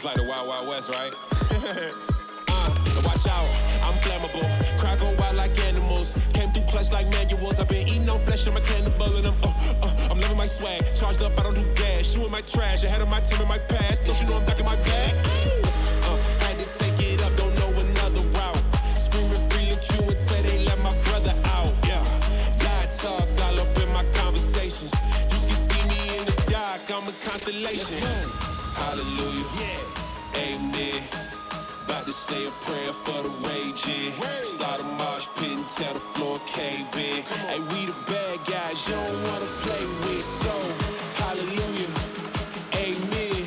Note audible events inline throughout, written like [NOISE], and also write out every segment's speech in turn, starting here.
It's like the Wild Wild West, right? [LAUGHS] uh, watch out, I'm flammable. Cry go wild like animals. Came through clutch like manuals. I've been eating on flesh, I'm a cannibal, and I'm uh, uh, I'm living my swag. Charged up, I don't do gas. You in my trash, ahead of my time in my past. Don't you know I'm back in my bag? Uh, had to take it up, don't know another route. Screaming free and Q until they let my brother out. Yeah, God talk all up in my conversations. You can see me in the dark, I'm a constellation. Hallelujah. Amen. About to say a prayer for the raging. Start a mosh pit and tell the floor cave in. Hey, we the bad guys you don't wanna play with. So, hallelujah. Amen.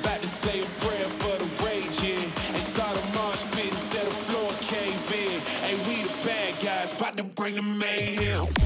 About to say a prayer for the raging. And start a mosh pit and tell the floor cave in. Hey, we the bad guys about to bring the mayhem.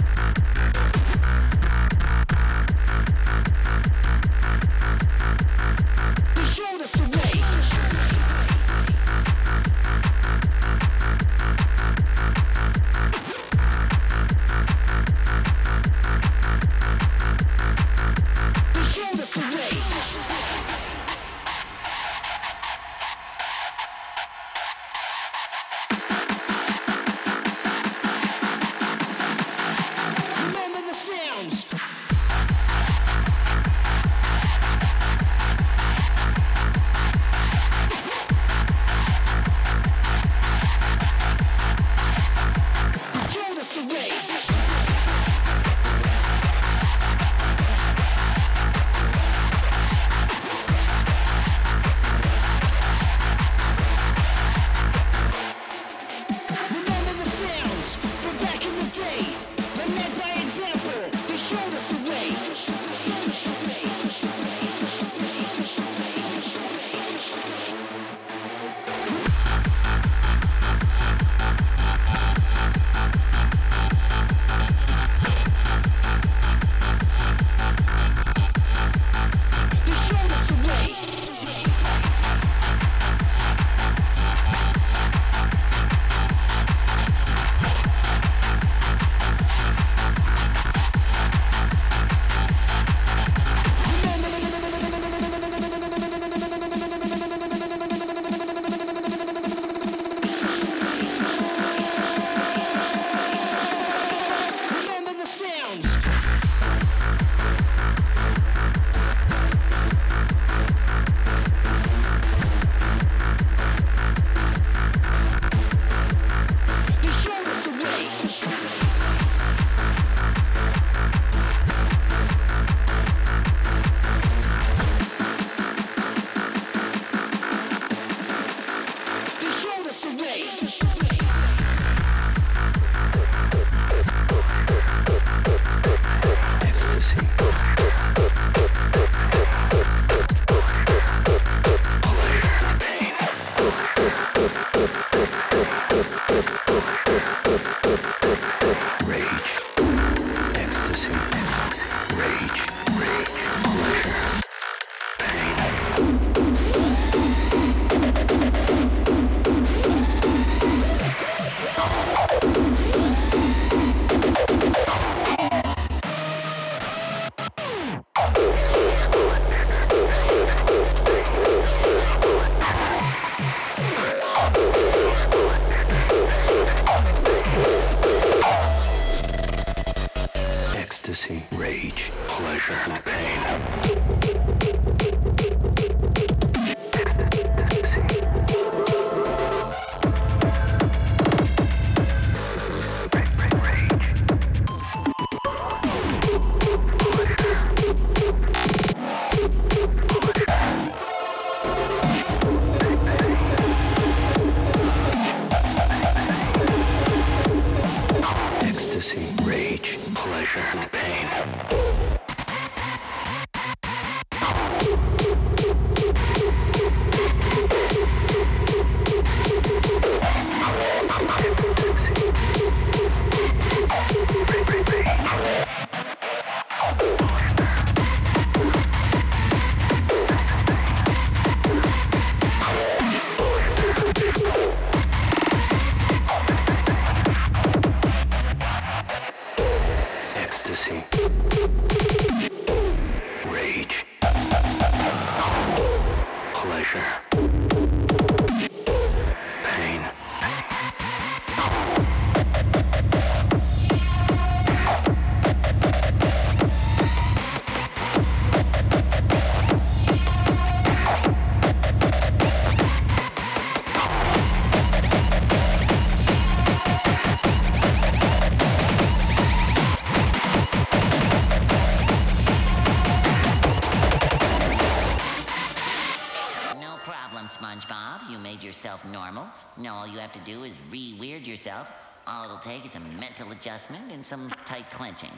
and some tight clenching.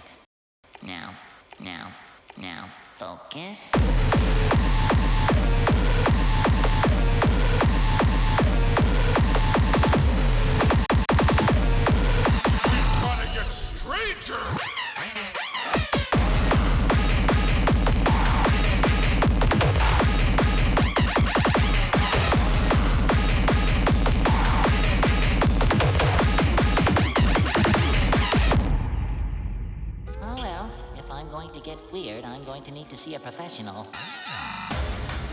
Now, now, now, focus. It's gonna get stranger! International.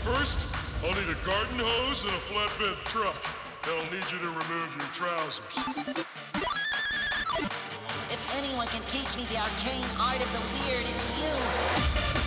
First, I'll need a garden hose and a flatbed truck. I'll need you to remove your trousers. If anyone can teach me the arcane art of the weird, it's you.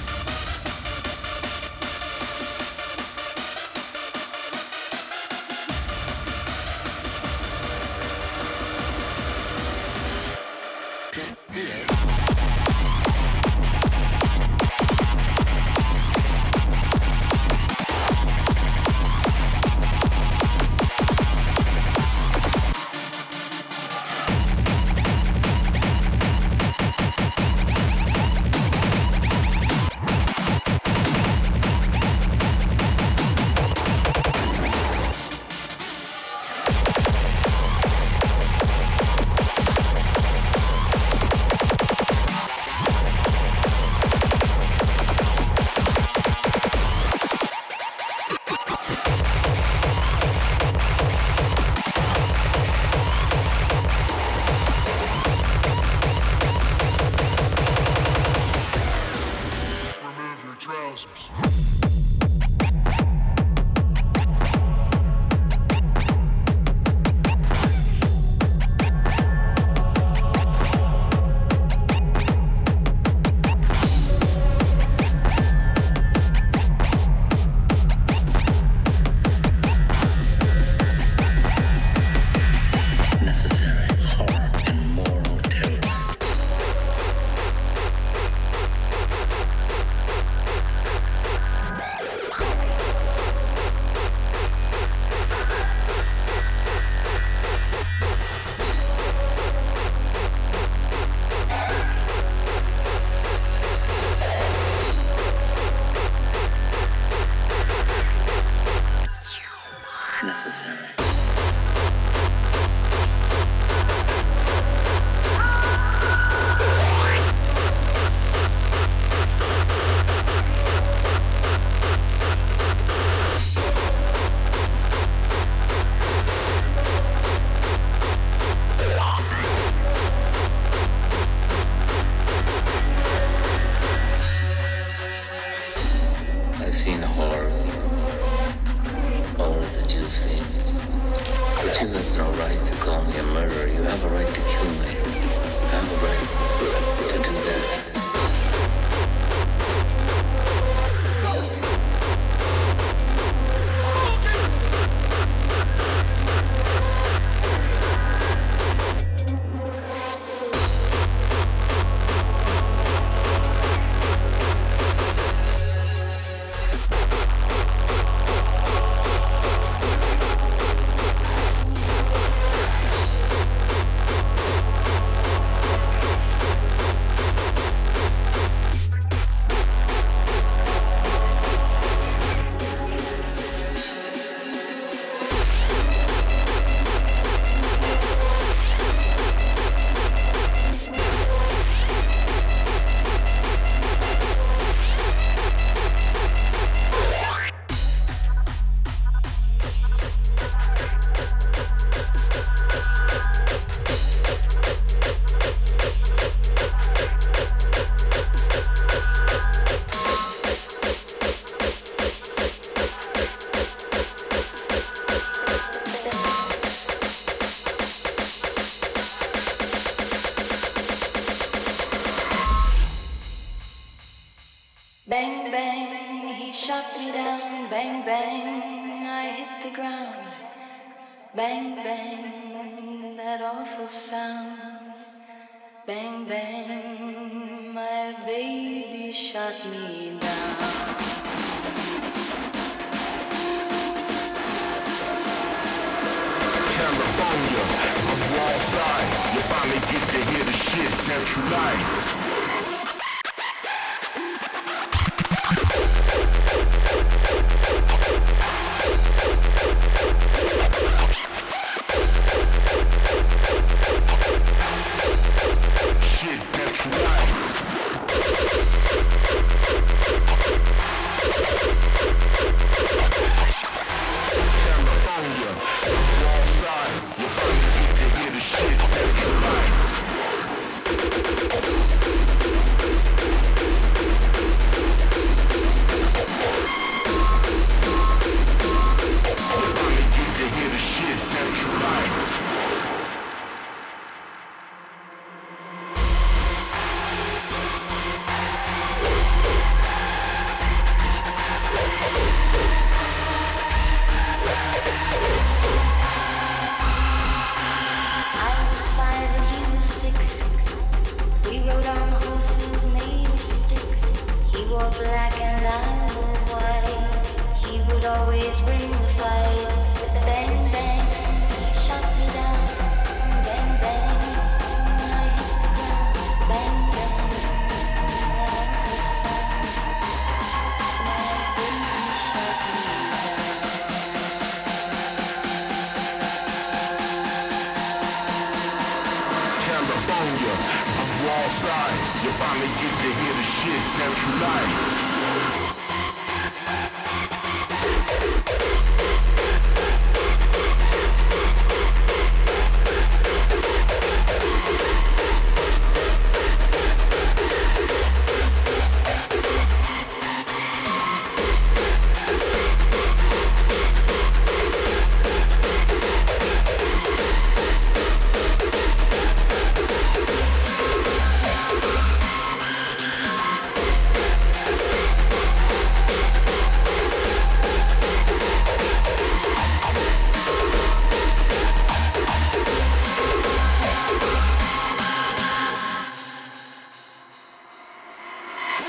California, I'm wall side. You finally get to hear the shit that you like.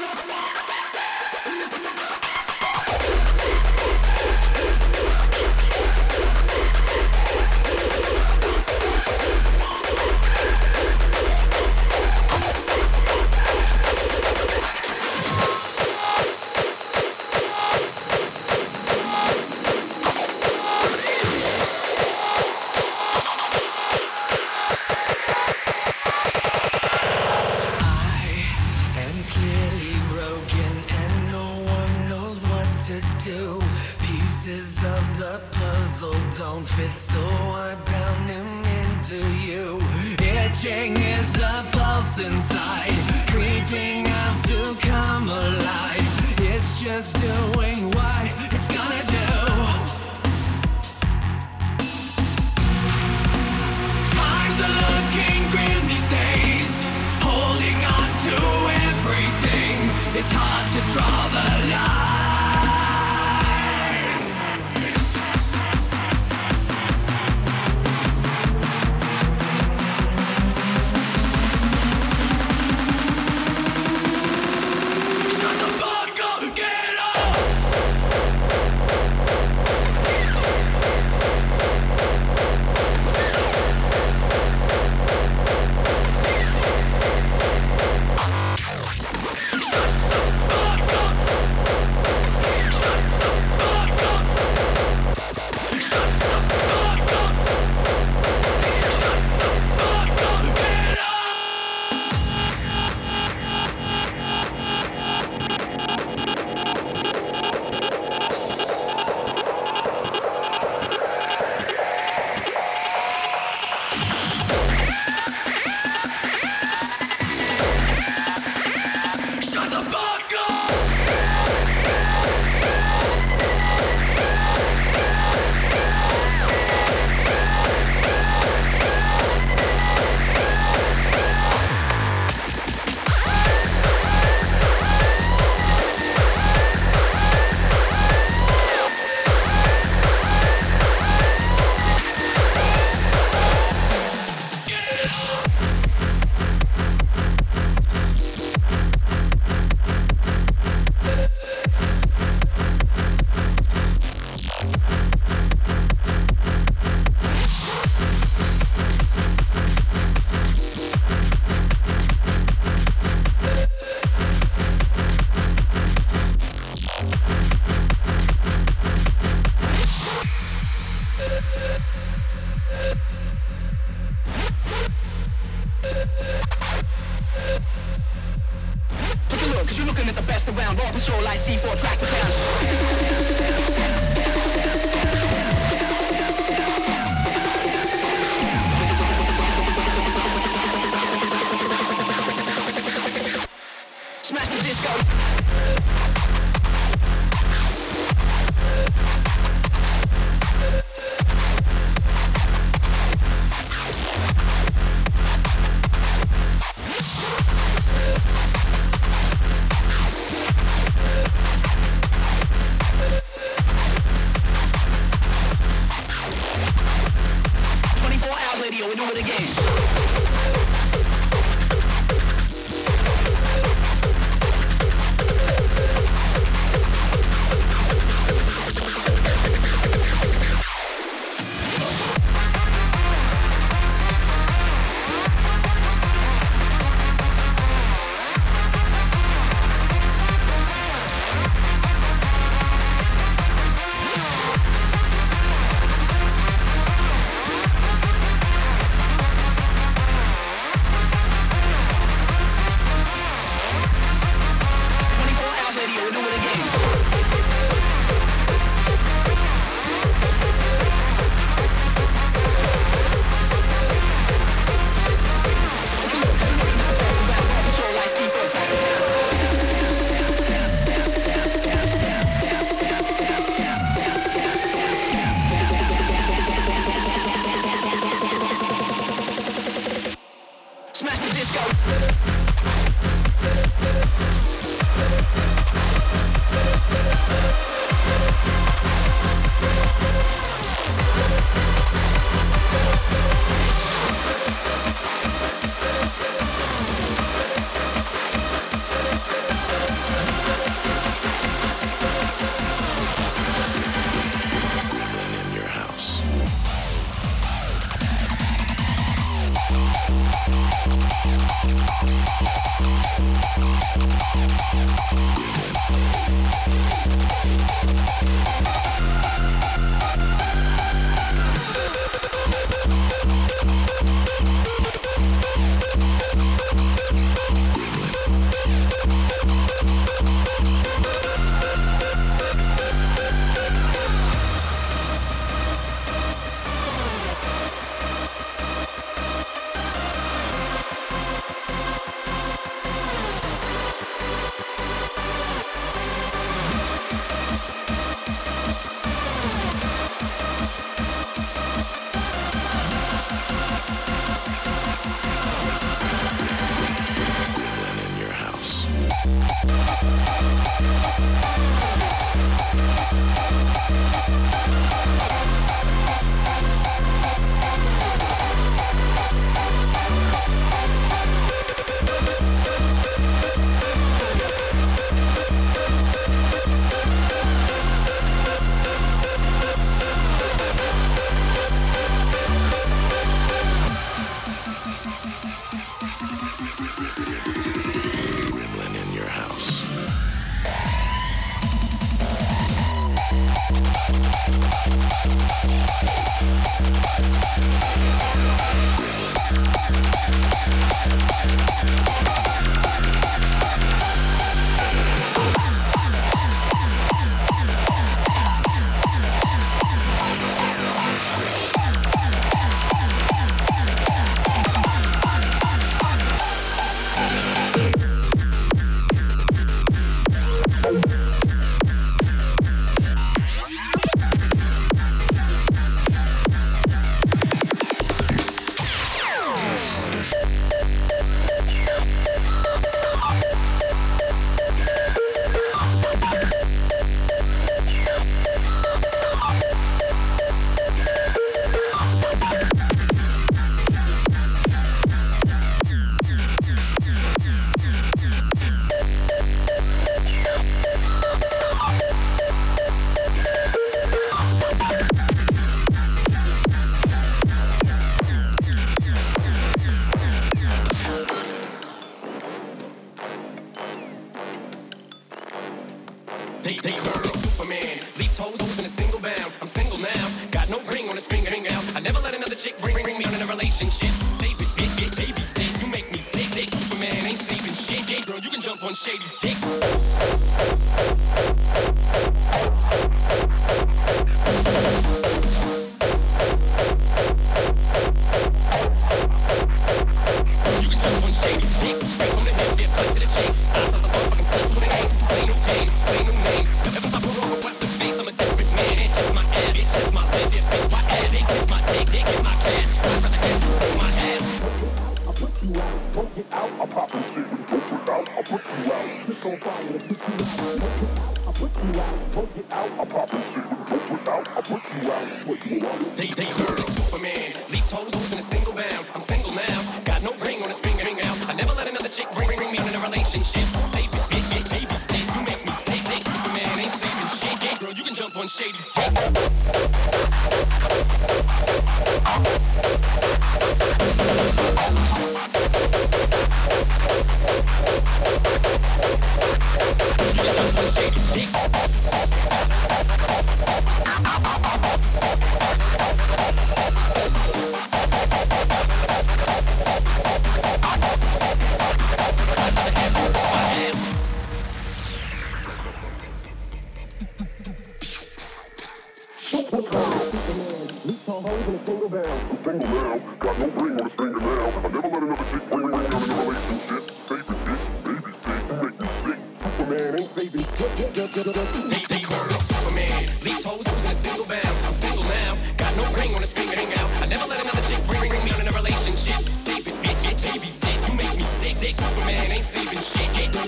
Yeah.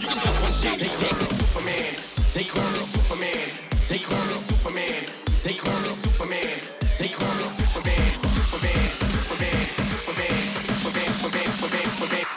you can jump on shit. They call me Superman. They call me Superman. They call me Superman. They call me Superman. They call me Superman. Superman. Superman. Superman. Superman. Superman. Superman. Superman. Superman.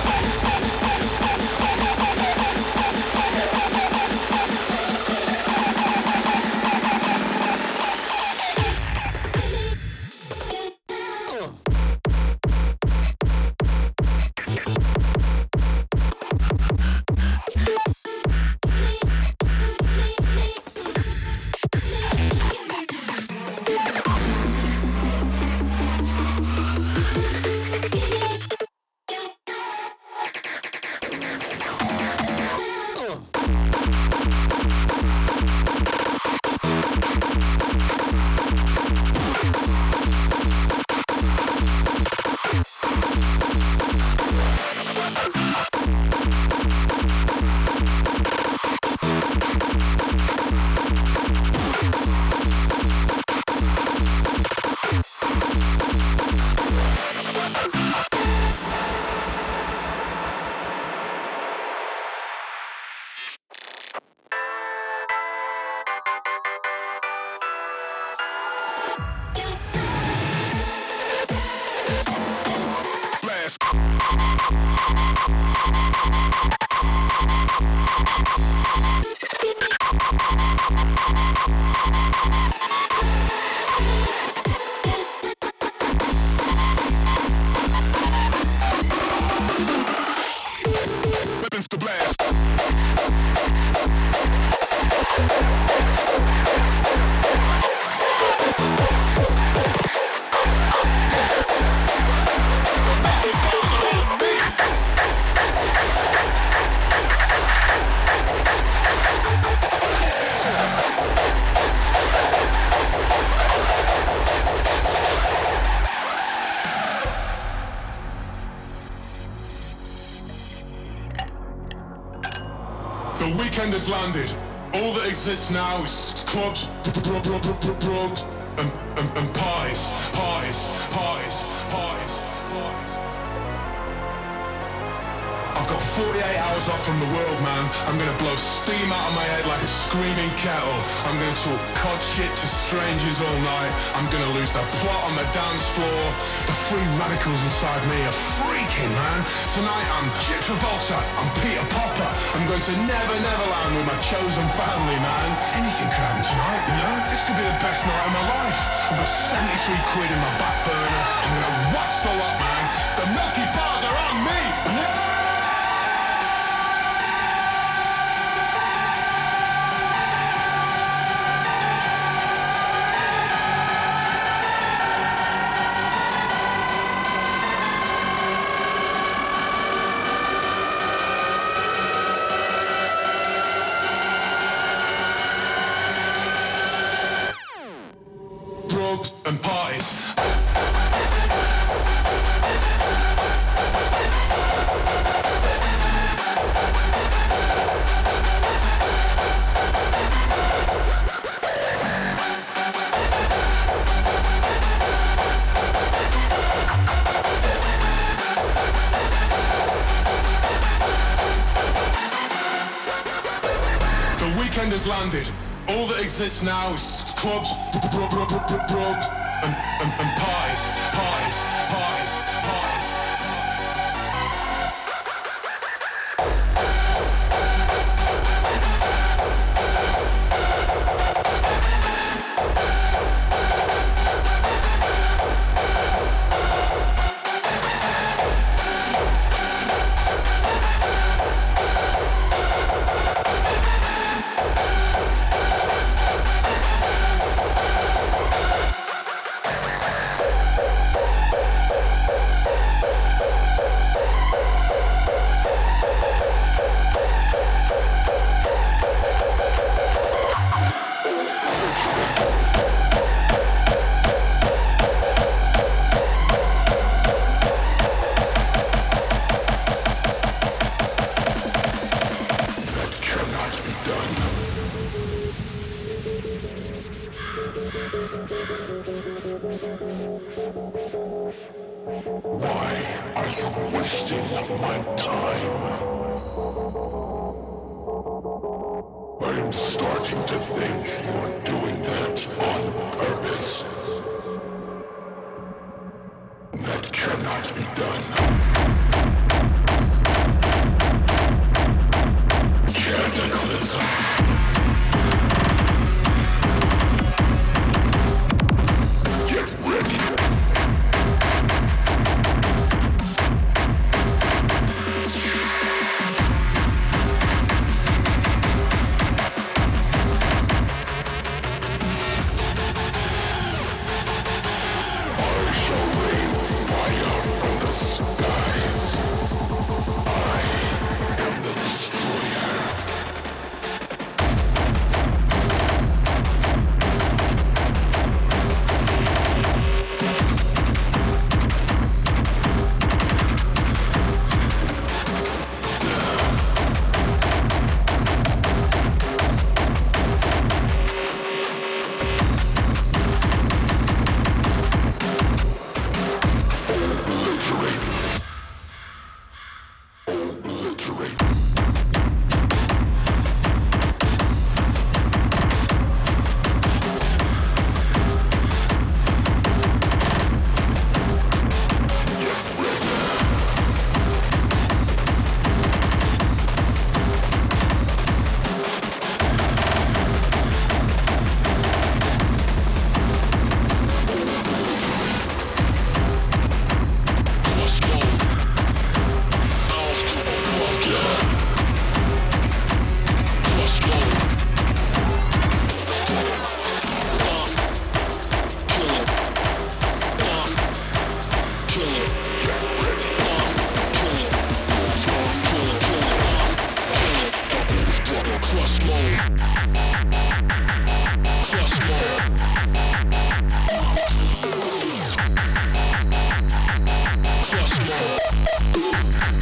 All exists now is clubs, and, and, and pies, pies, pies, 48 off from the world, man. I'm gonna blow steam out of my head like a screaming kettle. I'm gonna talk cod shit to strangers all night. I'm gonna lose the plot on the dance floor. The free radicals inside me are freaking, man. Tonight I'm Jit Travolta. I'm Peter Popper. I'm going to Never Neverland with my chosen family, man. Anything could happen tonight, you know? This could be the best night of my life. I've got 73 quid in my back burner. I'm gonna watch the lot, man. The Milky Bars Exists now clubs, I am starting to think you're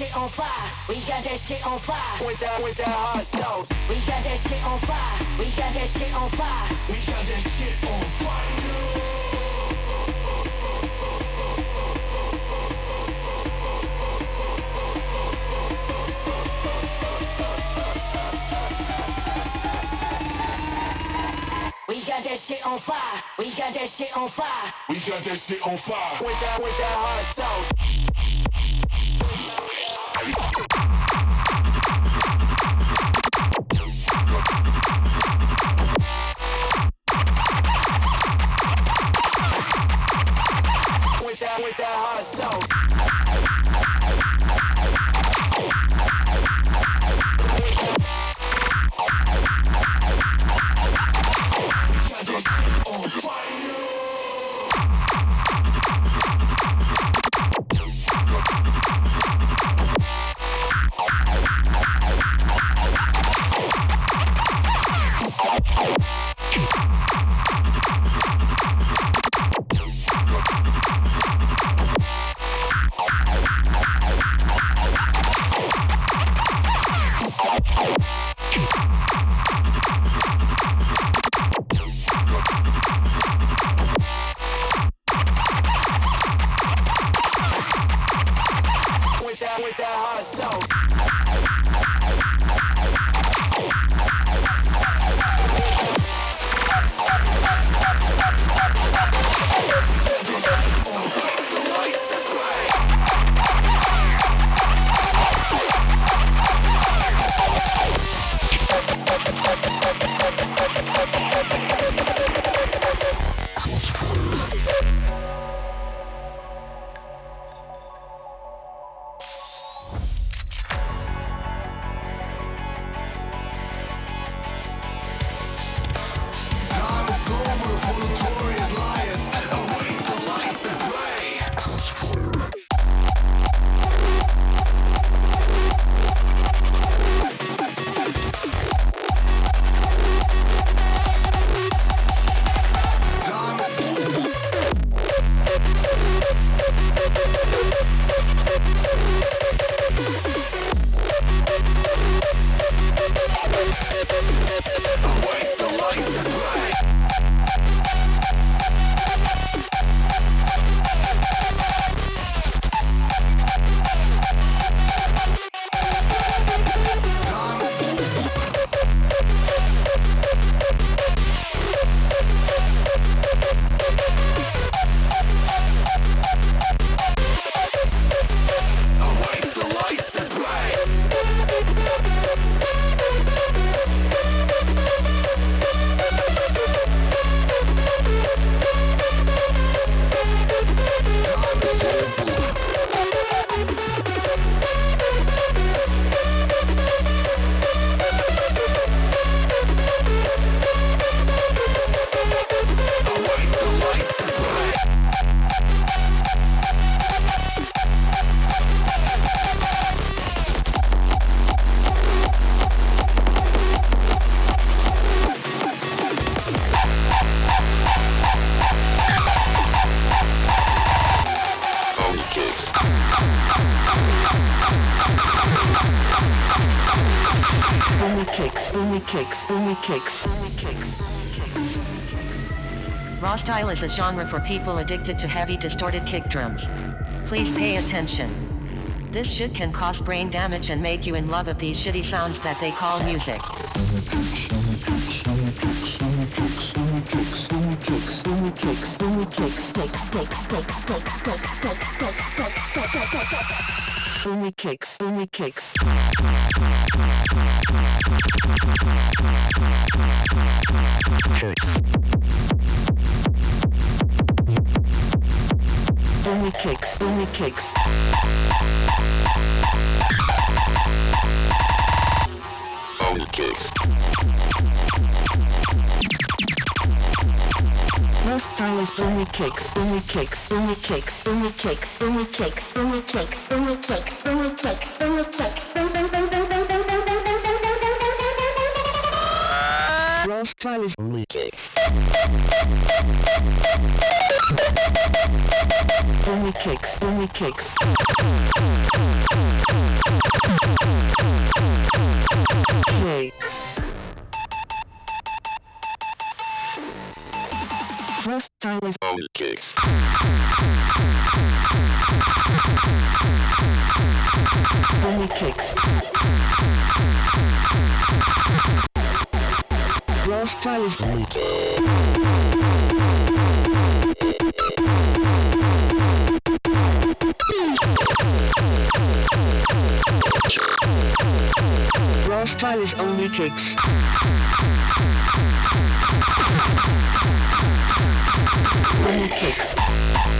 shit on fire. We got that shit on fire. With that, with that hot sauce. We got that shit on fire. We got that shit on fire. We got that shit on fire. We got that shit on fire. We got that shit on fire. We got that shit on fire. With that, with that hot sauce. Is a genre for people addicted to heavy distorted kick drums. Please pay attention. This shit can cause brain damage and make you in love with these shitty sounds that they call music. Only kicks, only kicks. Hurts. Only kicks, only kicks. Only kicks. Most times only kicks, only kicks, only kicks, only kicks, only kicks, only kicks, only kicks, only kicks, only kicks. Raw style is only kicks. Only kicks, only kicks. Kicks. Crash time is only kicks. only kicks, only kicks. Kicks. Crash time only kicks. only kicks. Only kicks. Only Kicks.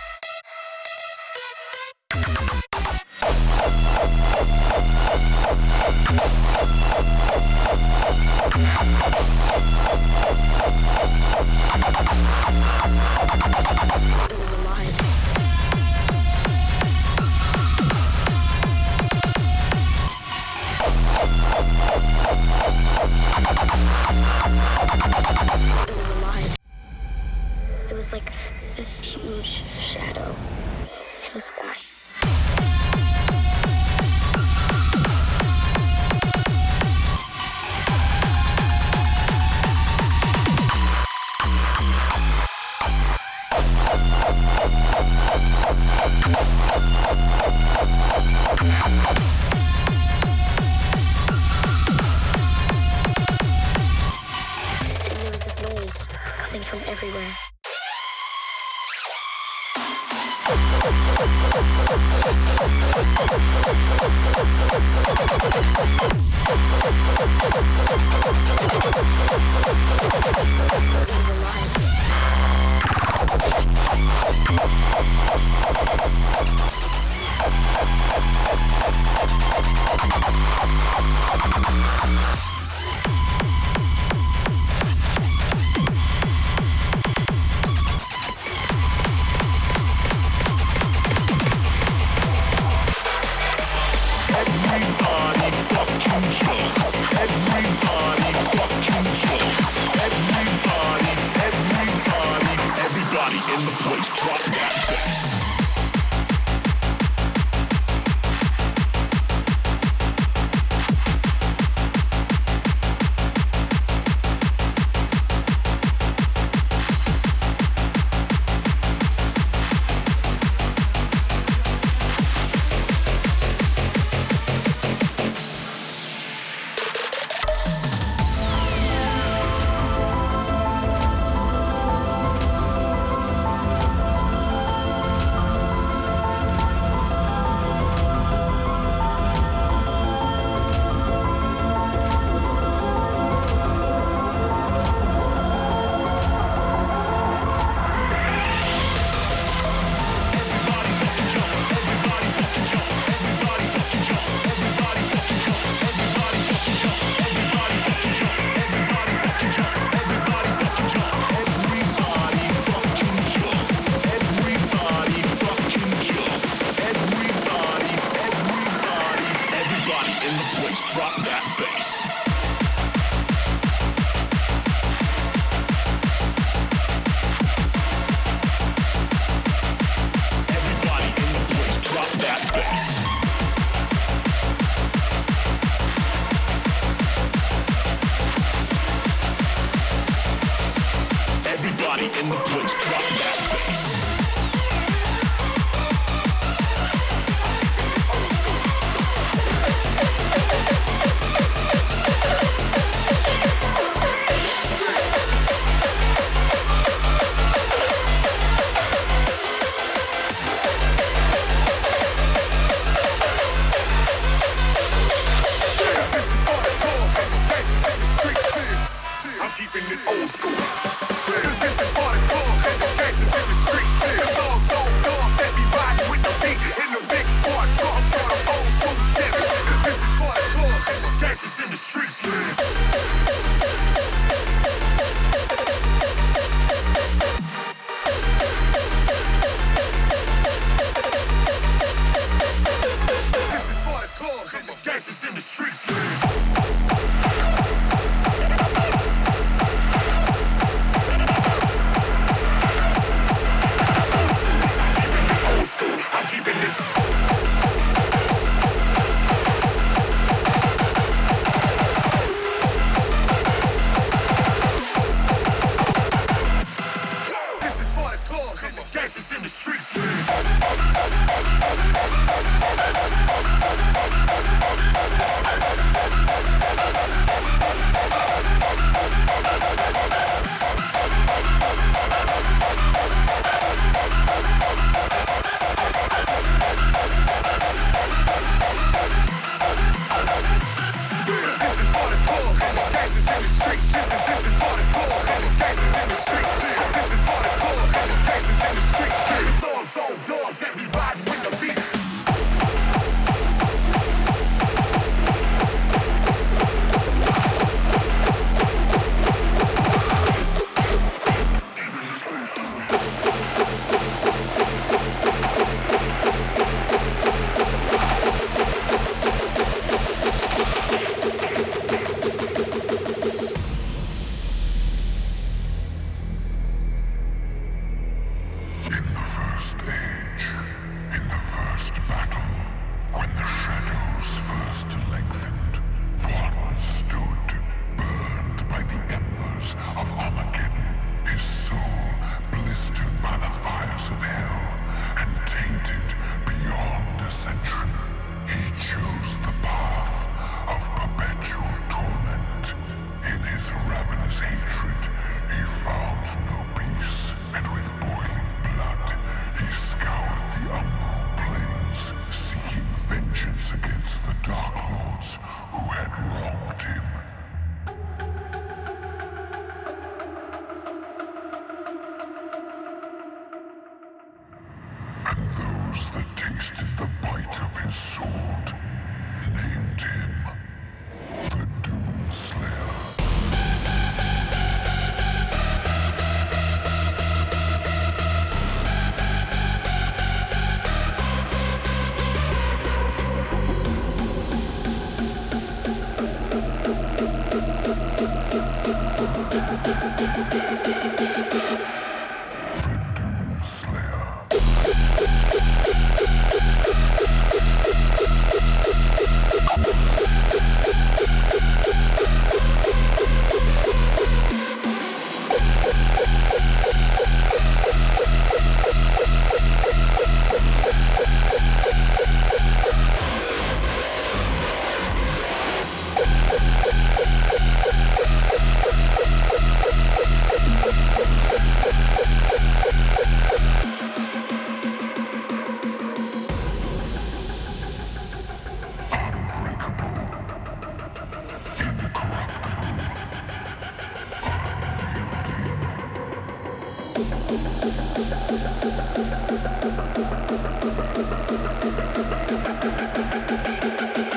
like this huge shadow in the sky. Thank you.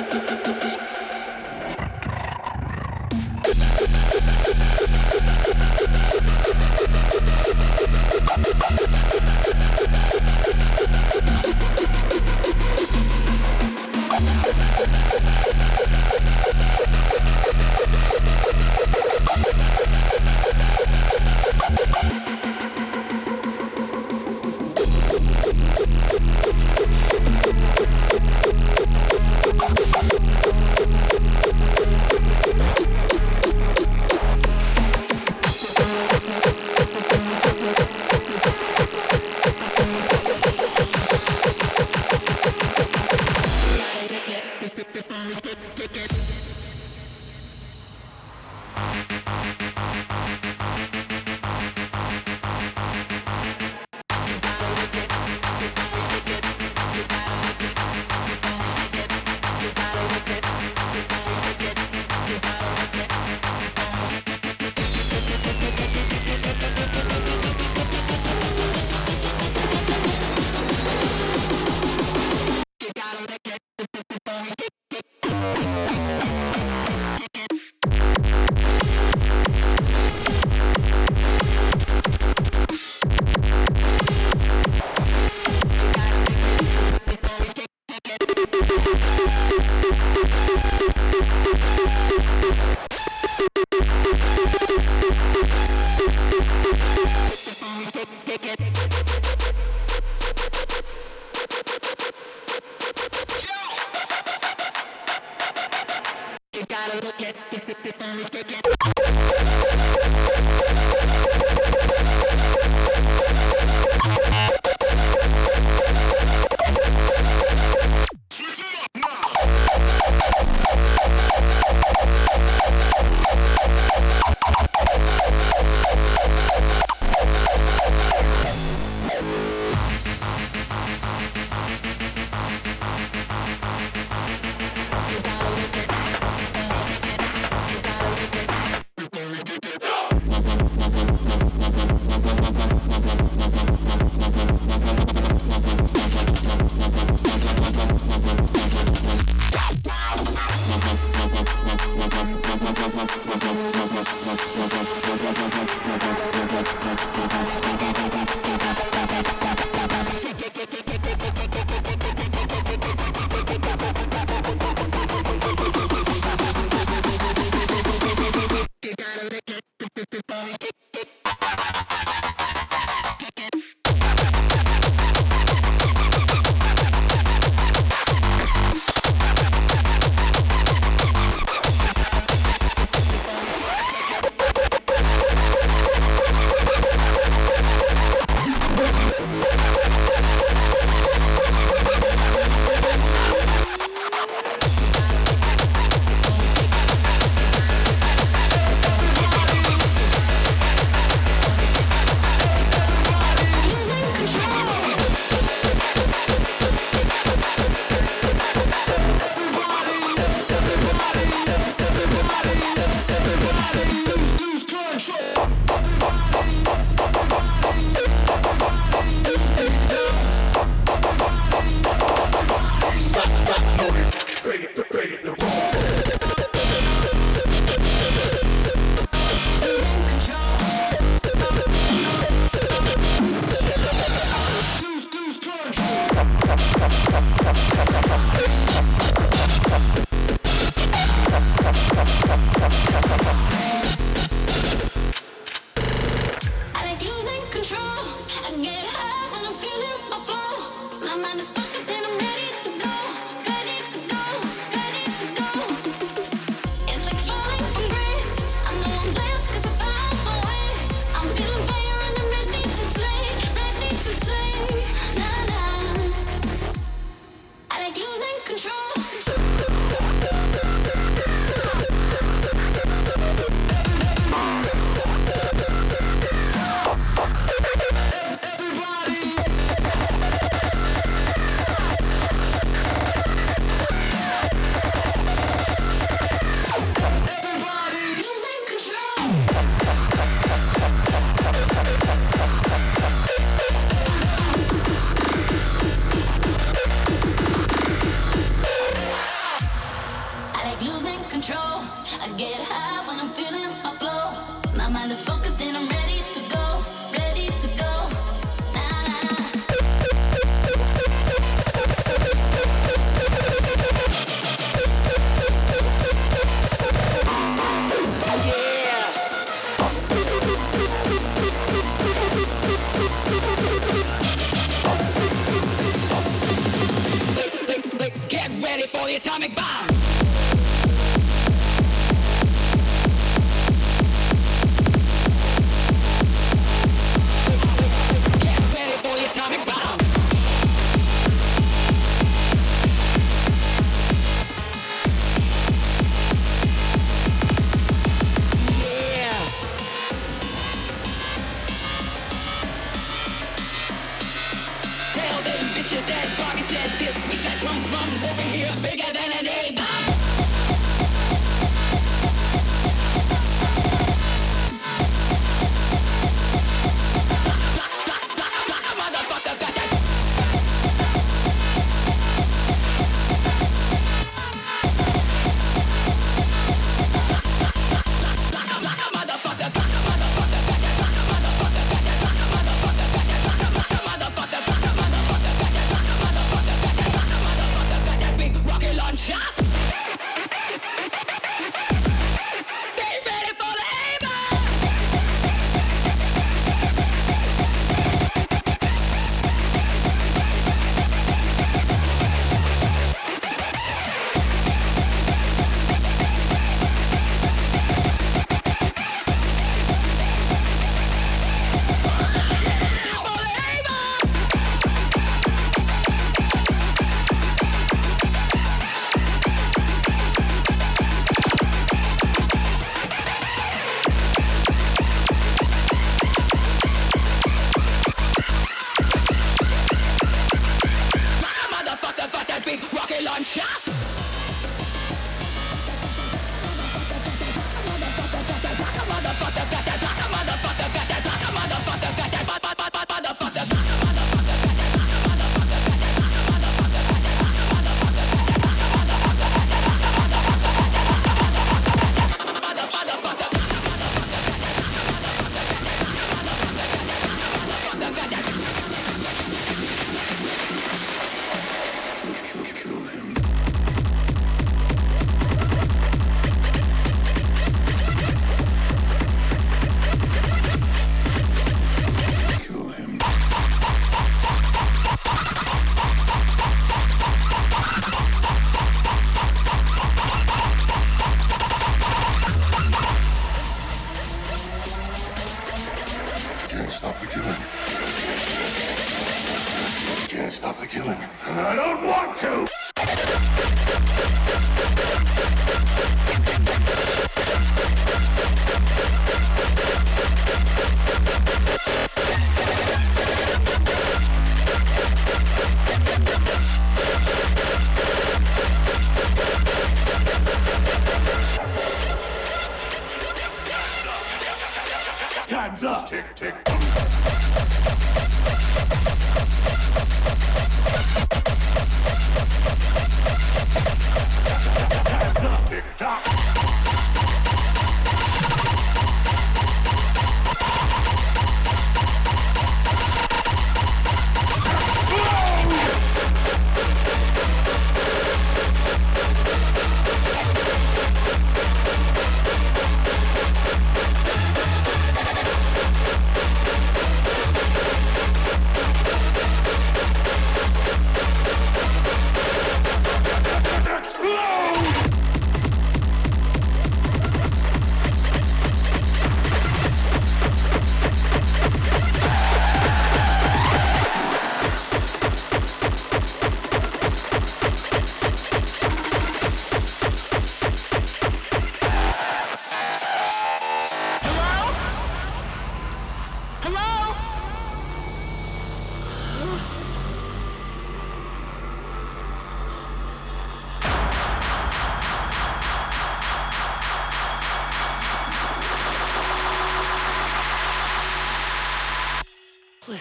big rocket launcher.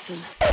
person.